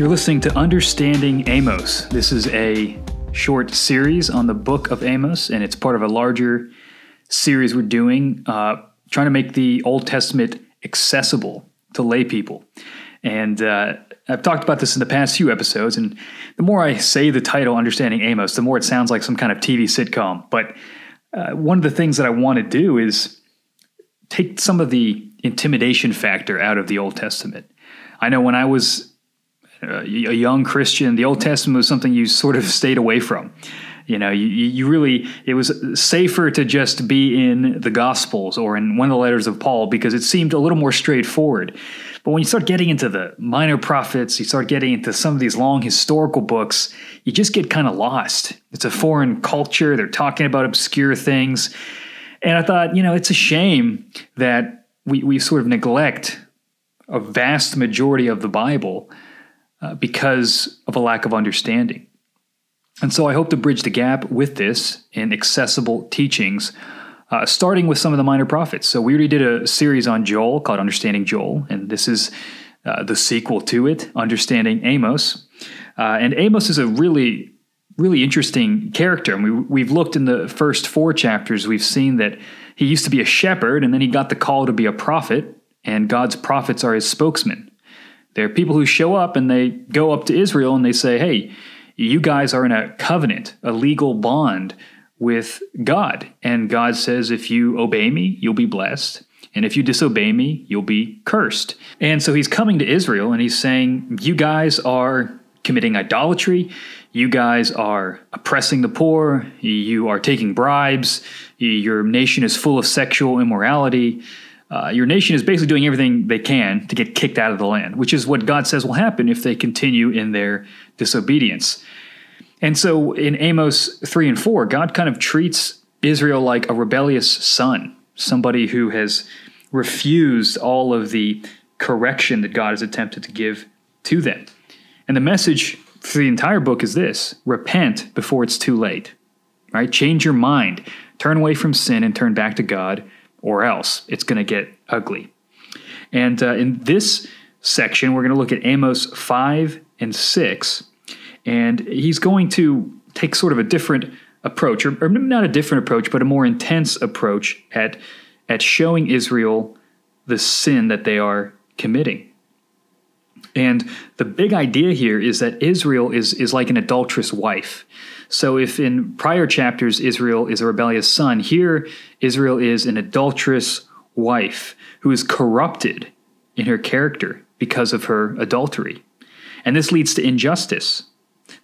You're listening to Understanding Amos. This is a short series on the book of Amos, and it's part of a larger series we're doing, uh, trying to make the Old Testament accessible to lay people. And uh, I've talked about this in the past few episodes, and the more I say the title Understanding Amos, the more it sounds like some kind of TV sitcom. But uh, one of the things that I want to do is take some of the intimidation factor out of the Old Testament. I know when I was uh, a young Christian, the Old Testament was something you sort of stayed away from. You know, you, you really, it was safer to just be in the Gospels or in one of the letters of Paul because it seemed a little more straightforward. But when you start getting into the minor prophets, you start getting into some of these long historical books, you just get kind of lost. It's a foreign culture, they're talking about obscure things. And I thought, you know, it's a shame that we, we sort of neglect a vast majority of the Bible uh, because of a lack of understanding. And so I hope to bridge the gap with this in accessible teachings, uh, starting with some of the minor prophets. So we already did a series on Joel called Understanding Joel, and this is uh, the sequel to it, Understanding Amos. Uh, and Amos is a really, really interesting character. And we, we've looked in the first four chapters, we've seen that he used to be a shepherd, and then he got the call to be a prophet, and God's prophets are his spokesmen. They're people who show up and they go up to Israel and they say, hey, you guys are in a covenant, a legal bond with God. And God says, if you obey me, you'll be blessed. And if you disobey me, you'll be cursed. And so he's coming to Israel and he's saying, You guys are committing idolatry. You guys are oppressing the poor. You are taking bribes. Your nation is full of sexual immorality. Uh, your nation is basically doing everything they can to get kicked out of the land, which is what God says will happen if they continue in their disobedience. And so in Amos 3 and 4, God kind of treats Israel like a rebellious son, somebody who has refused all of the correction that God has attempted to give to them. And the message for the entire book is this repent before it's too late, right? Change your mind, turn away from sin and turn back to God, or else it's going to get ugly. And uh, in this section, we're going to look at Amos 5 and 6 and he's going to take sort of a different approach, or, or not a different approach, but a more intense approach at at showing Israel the sin that they are committing. And the big idea here is that Israel is, is like an adulterous wife. So, if in prior chapters Israel is a rebellious son, here Israel is an adulterous wife who is corrupted in her character because of her adultery. And this leads to injustice.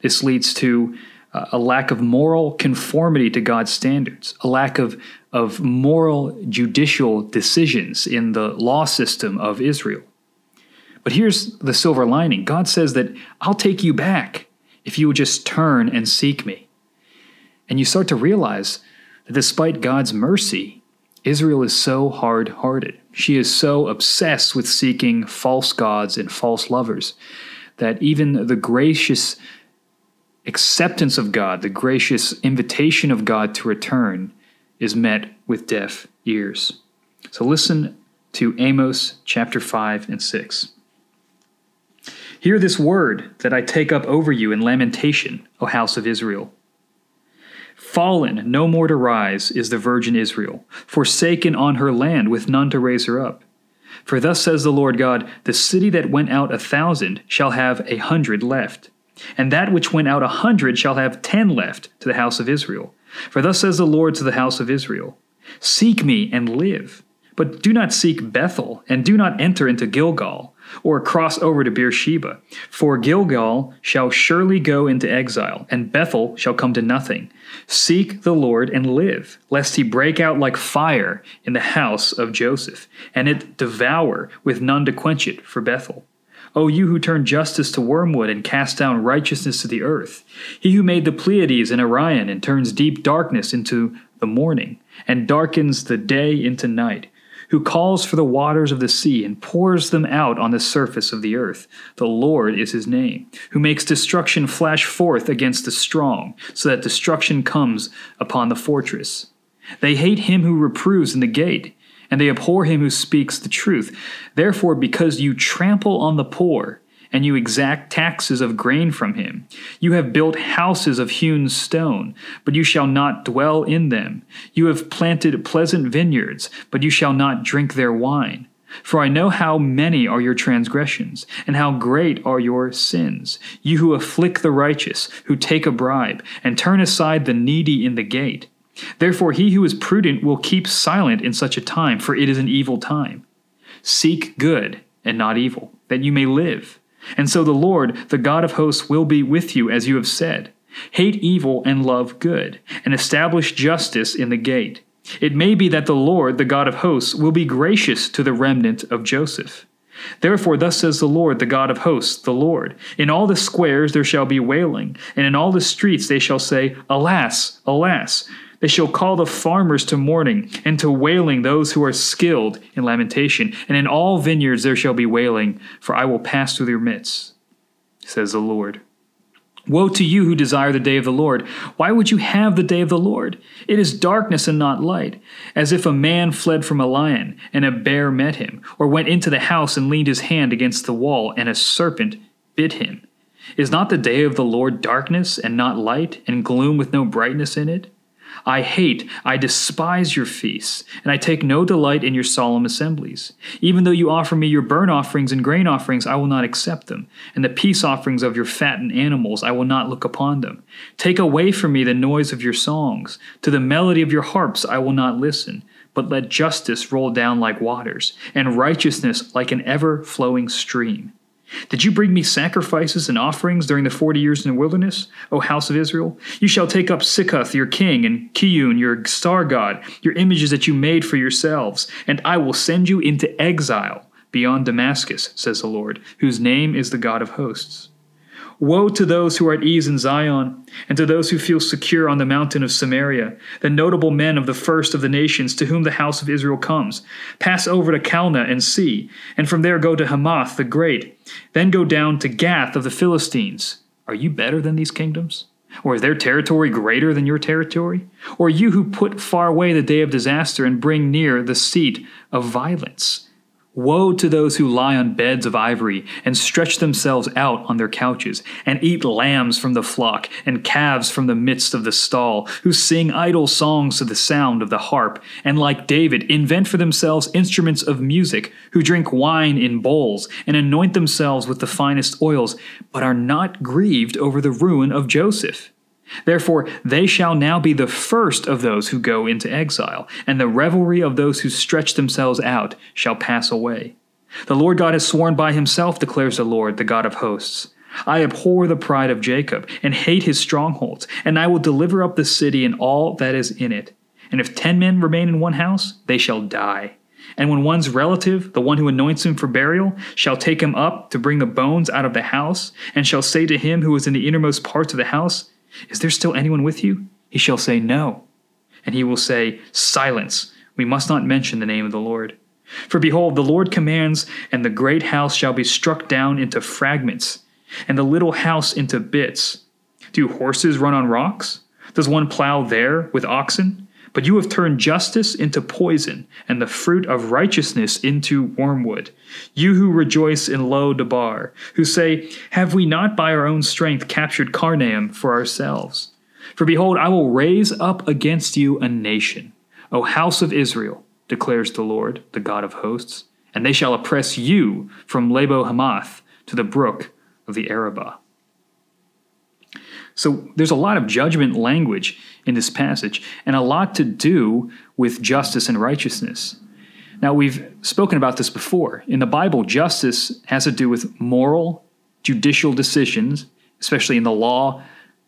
This leads to uh, a lack of moral conformity to God's standards, a lack of, of moral judicial decisions in the law system of Israel. But here's the silver lining God says that I'll take you back if you would just turn and seek me. And you start to realize that despite God's mercy, Israel is so hard hearted. She is so obsessed with seeking false gods and false lovers that even the gracious acceptance of God, the gracious invitation of God to return, is met with deaf ears. So listen to Amos chapter 5 and 6. Hear this word that I take up over you in lamentation, O house of Israel. Fallen, no more to rise, is the virgin Israel, forsaken on her land, with none to raise her up. For thus says the Lord God The city that went out a thousand shall have a hundred left and that which went out a hundred shall have ten left to the house of Israel. For thus says the Lord to the house of Israel Seek me and live. But do not seek Bethel, and do not enter into Gilgal, or cross over to Beersheba. For Gilgal shall surely go into exile, and Bethel shall come to nothing. Seek the Lord and live, lest he break out like fire in the house of Joseph, and it devour with none to quench it for Bethel. O you who turn justice to wormwood and cast down righteousness to the earth, he who made the Pleiades and Orion and turns deep darkness into the morning, and darkens the day into night, who calls for the waters of the sea and pours them out on the surface of the earth. The Lord is his name, who makes destruction flash forth against the strong, so that destruction comes upon the fortress. They hate him who reproves in the gate and they abhor him who speaks the truth. Therefore, because you trample on the poor and you exact taxes of grain from him. You have built houses of hewn stone, but you shall not dwell in them. You have planted pleasant vineyards, but you shall not drink their wine. For I know how many are your transgressions, and how great are your sins. You who afflict the righteous, who take a bribe, and turn aside the needy in the gate. Therefore, he who is prudent will keep silent in such a time, for it is an evil time. Seek good and not evil, that you may live. And so the Lord, the God of hosts, will be with you, as you have said. Hate evil and love good, and establish justice in the gate. It may be that the Lord, the God of hosts, will be gracious to the remnant of Joseph. Therefore, thus says the Lord, the God of hosts, the Lord In all the squares there shall be wailing, and in all the streets they shall say, Alas, alas! They shall call the farmers to mourning, and to wailing those who are skilled in lamentation. And in all vineyards there shall be wailing, for I will pass through their midst, says the Lord. Woe to you who desire the day of the Lord. Why would you have the day of the Lord? It is darkness and not light, as if a man fled from a lion, and a bear met him, or went into the house and leaned his hand against the wall, and a serpent bit him. Is not the day of the Lord darkness and not light, and gloom with no brightness in it? I hate, I despise your feasts, and I take no delight in your solemn assemblies. Even though you offer me your burnt offerings and grain offerings, I will not accept them, and the peace offerings of your fattened animals, I will not look upon them. Take away from me the noise of your songs. To the melody of your harps, I will not listen, but let justice roll down like waters, and righteousness like an ever flowing stream. Did you bring me sacrifices and offerings during the forty years in the wilderness, O house of Israel? You shall take up Sikkuth your king, and Kiyyun your star god, your images that you made for yourselves, and I will send you into exile beyond Damascus, says the Lord, whose name is the God of hosts. Woe to those who are at ease in Zion, and to those who feel secure on the mountain of Samaria, the notable men of the first of the nations to whom the house of Israel comes. Pass over to Calneh and see, and from there go to Hamath the great, then go down to Gath of the Philistines. Are you better than these kingdoms? Or is their territory greater than your territory? Or you who put far away the day of disaster and bring near the seat of violence? Woe to those who lie on beds of ivory and stretch themselves out on their couches, and eat lambs from the flock and calves from the midst of the stall, who sing idle songs to the sound of the harp, and like David invent for themselves instruments of music, who drink wine in bowls and anoint themselves with the finest oils, but are not grieved over the ruin of Joseph. Therefore, they shall now be the first of those who go into exile, and the revelry of those who stretch themselves out shall pass away. The Lord God has sworn by himself, declares the Lord, the God of hosts. I abhor the pride of Jacob, and hate his strongholds, and I will deliver up the city and all that is in it. And if ten men remain in one house, they shall die. And when one's relative, the one who anoints him for burial, shall take him up to bring the bones out of the house, and shall say to him who is in the innermost parts of the house, is there still anyone with you? He shall say, No. And he will say, Silence. We must not mention the name of the Lord. For behold, the Lord commands, and the great house shall be struck down into fragments, and the little house into bits. Do horses run on rocks? Does one plow there with oxen? But you have turned justice into poison, and the fruit of righteousness into wormwood. You who rejoice in Lo Debar, who say, Have we not by our own strength captured Karnaim for ourselves? For behold, I will raise up against you a nation, O house of Israel, declares the Lord, the God of hosts, and they shall oppress you from Lebo Hamath to the brook of the Arabah. So there's a lot of judgment language in this passage and a lot to do with justice and righteousness. Now, we've spoken about this before. In the Bible, justice has to do with moral, judicial decisions, especially in the law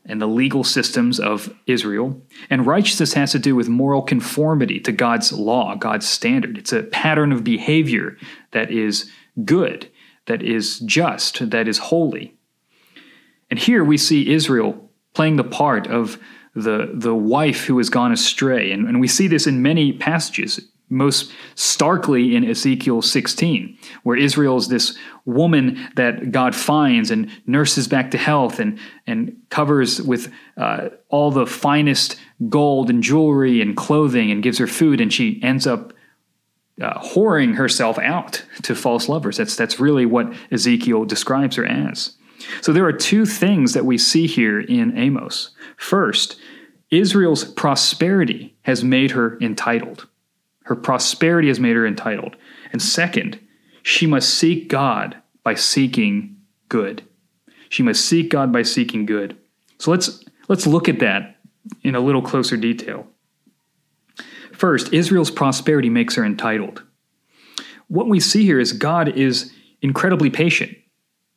and the legal systems of Israel. And righteousness has to do with moral conformity to God's law, God's standard. It's a pattern of behavior that is good, that is just, that is holy. And here we see Israel playing the part of the, the wife who has gone astray. And, and we see this in many passages, most starkly in Ezekiel 16, where Israel is this woman that God finds and nurses back to health and, and covers with uh, all the finest gold and jewelry and clothing and gives her food, and she ends up uh, whoring herself out to false lovers. That's, that's really what Ezekiel describes her as. So there are two things that we see here in Amos. First, Israel's prosperity has made her entitled. Her prosperity has made her entitled. And second, she must seek God by seeking good. She must seek God by seeking good. So let's let's look at that in a little closer detail. First, Israel's prosperity makes her entitled. What we see here is God is incredibly patient.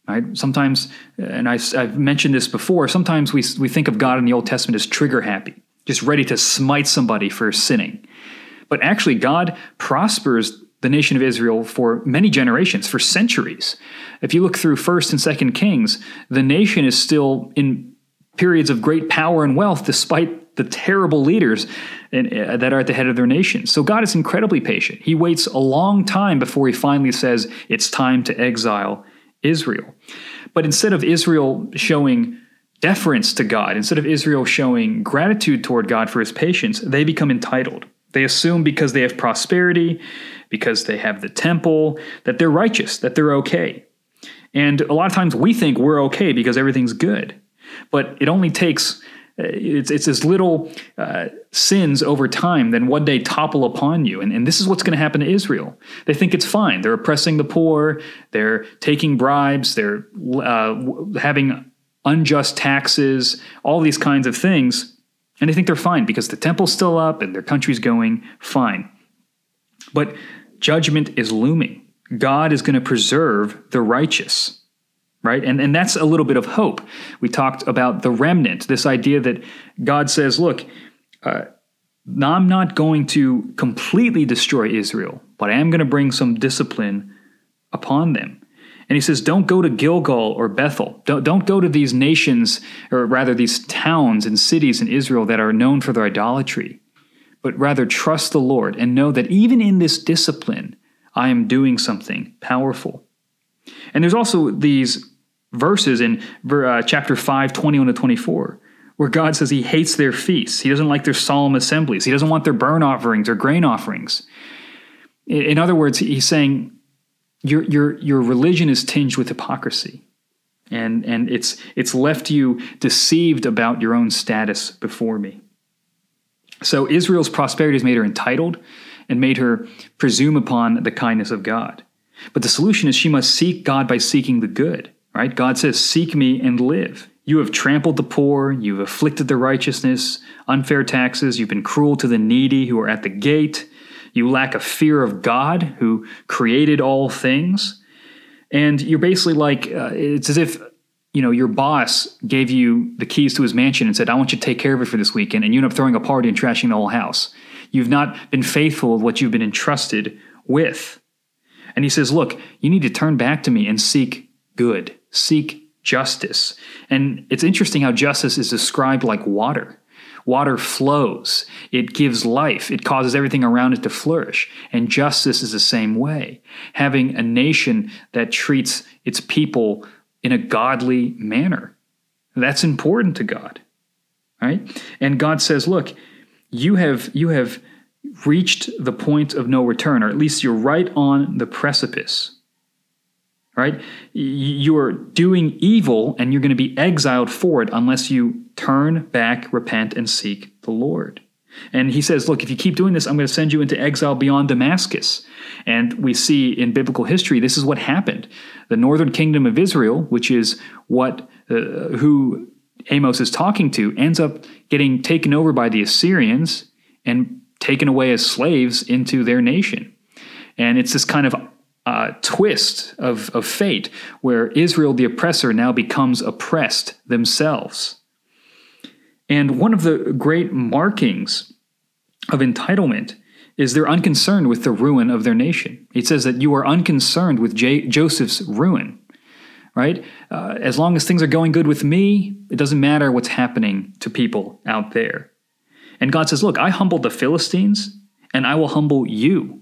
Right? Sometimes, and I, have mentioned this before, sometimes we, we think of God in the Old Testament as trigger happy, just ready to smite somebody for sinning. But actually, God prospers the nation of Israel for many generations, for centuries. If you look through 1st and 2nd Kings, the nation is still in periods of great power and wealth despite the terrible leaders uh, that are at the head of their nation. So God is incredibly patient. He waits a long time before he finally says it's time to exile Israel. But instead of Israel showing deference to God, instead of Israel showing gratitude toward God for his patience, they become entitled. They assume because they have prosperity, because they have the temple, that they're righteous, that they're okay. And a lot of times we think we're okay because everything's good. But it only takes it's, it's as little uh, sins over time than one day topple upon you. And, and this is what's going to happen to Israel. They think it's fine. They're oppressing the poor, they're taking bribes, they're uh, having unjust taxes, all these kinds of things. And they think they're fine because the temple's still up and their country's going fine. But judgment is looming. God is going to preserve the righteous right? And, and that's a little bit of hope. We talked about the remnant, this idea that God says, look, uh, I'm not going to completely destroy Israel, but I am going to bring some discipline upon them. And he says, don't go to Gilgal or Bethel. Don't, don't go to these nations, or rather these towns and cities in Israel that are known for their idolatry, but rather trust the Lord and know that even in this discipline, I am doing something powerful. And there's also these verses in uh, chapter 5, 21 to 24, where God says he hates their feasts. He doesn't like their solemn assemblies. He doesn't want their burnt offerings or grain offerings. In other words, he's saying your, your, your religion is tinged with hypocrisy. And, and it's, it's left you deceived about your own status before me. So Israel's prosperity has made her entitled and made her presume upon the kindness of God. But the solution is she must seek God by seeking the good right? God says, Seek me and live. You have trampled the poor, you've afflicted the righteousness, unfair taxes, you've been cruel to the needy who are at the gate, you lack a fear of God who created all things. And you're basically like, uh, it's as if, you know, your boss gave you the keys to his mansion and said, I want you to take care of it for this weekend, and you end up throwing a party and trashing the whole house. You've not been faithful with what you've been entrusted with. And he says, Look, you need to turn back to me and seek good seek justice. And it's interesting how justice is described like water. Water flows, it gives life, it causes everything around it to flourish. And justice is the same way. Having a nation that treats its people in a godly manner. That's important to God. Right? And God says, look, you have you have reached the point of no return, or at least you're right on the precipice right? You're doing evil and you're going to be exiled for it unless you turn back, repent, and seek the Lord. And he says, Look, if you keep doing this, I'm going to send you into exile beyond Damascus. And we see in biblical history, this is what happened. The northern kingdom of Israel, which is what uh, who Amos is talking to, ends up getting taken over by the Assyrians and taken away as slaves into their nation. And it's this kind of uh, twist of, of fate where Israel, the oppressor, now becomes oppressed themselves. And one of the great markings of entitlement is they're unconcerned with the ruin of their nation. It says that you are unconcerned with J- Joseph's ruin, right? Uh, as long as things are going good with me, it doesn't matter what's happening to people out there. And God says, Look, I humbled the Philistines, and I will humble you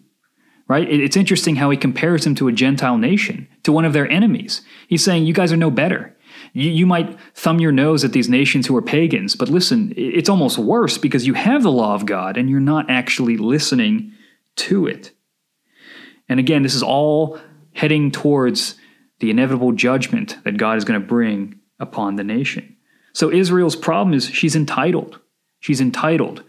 right? It's interesting how he compares them to a Gentile nation, to one of their enemies. He's saying, You guys are no better. You, you might thumb your nose at these nations who are pagans, but listen, it's almost worse because you have the law of God and you're not actually listening to it. And again, this is all heading towards the inevitable judgment that God is going to bring upon the nation. So Israel's problem is she's entitled. She's entitled.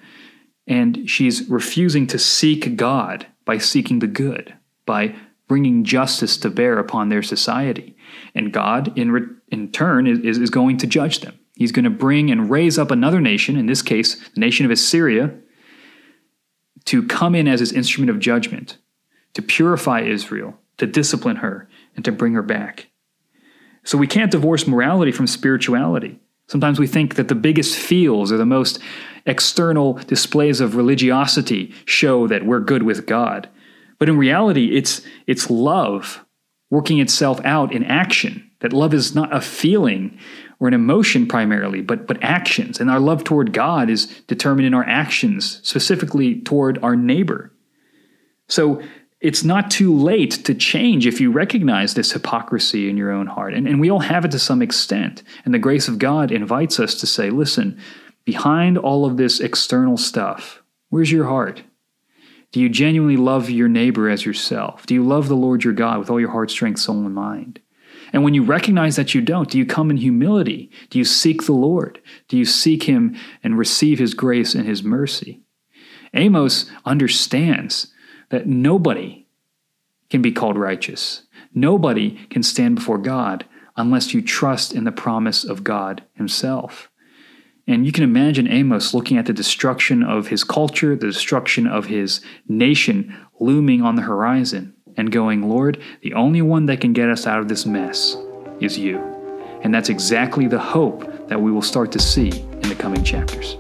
And she's refusing to seek God by seeking the good, by bringing justice to bear upon their society. And God, in, re- in turn, is, is going to judge them. He's going to bring and raise up another nation, in this case, the nation of Assyria, to come in as his instrument of judgment, to purify Israel, to discipline her, and to bring her back. So we can't divorce morality from spirituality. Sometimes we think that the biggest feels or the most external displays of religiosity show that we're good with God. But in reality, it's, it's love working itself out in action. That love is not a feeling or an emotion primarily, but, but actions. And our love toward God is determined in our actions, specifically toward our neighbor. So it's not too late to change if you recognize this hypocrisy in your own heart. And, and we all have it to some extent. And the grace of God invites us to say, listen, behind all of this external stuff, where's your heart? Do you genuinely love your neighbor as yourself? Do you love the Lord your God with all your heart, strength, soul, and mind? And when you recognize that you don't, do you come in humility? Do you seek the Lord? Do you seek Him and receive His grace and His mercy? Amos understands that nobody can be called righteous. Nobody can stand before God unless you trust in the promise of God Himself. And you can imagine Amos looking at the destruction of his culture, the destruction of his nation looming on the horizon, and going, Lord, the only one that can get us out of this mess is you. And that's exactly the hope that we will start to see in the coming chapters.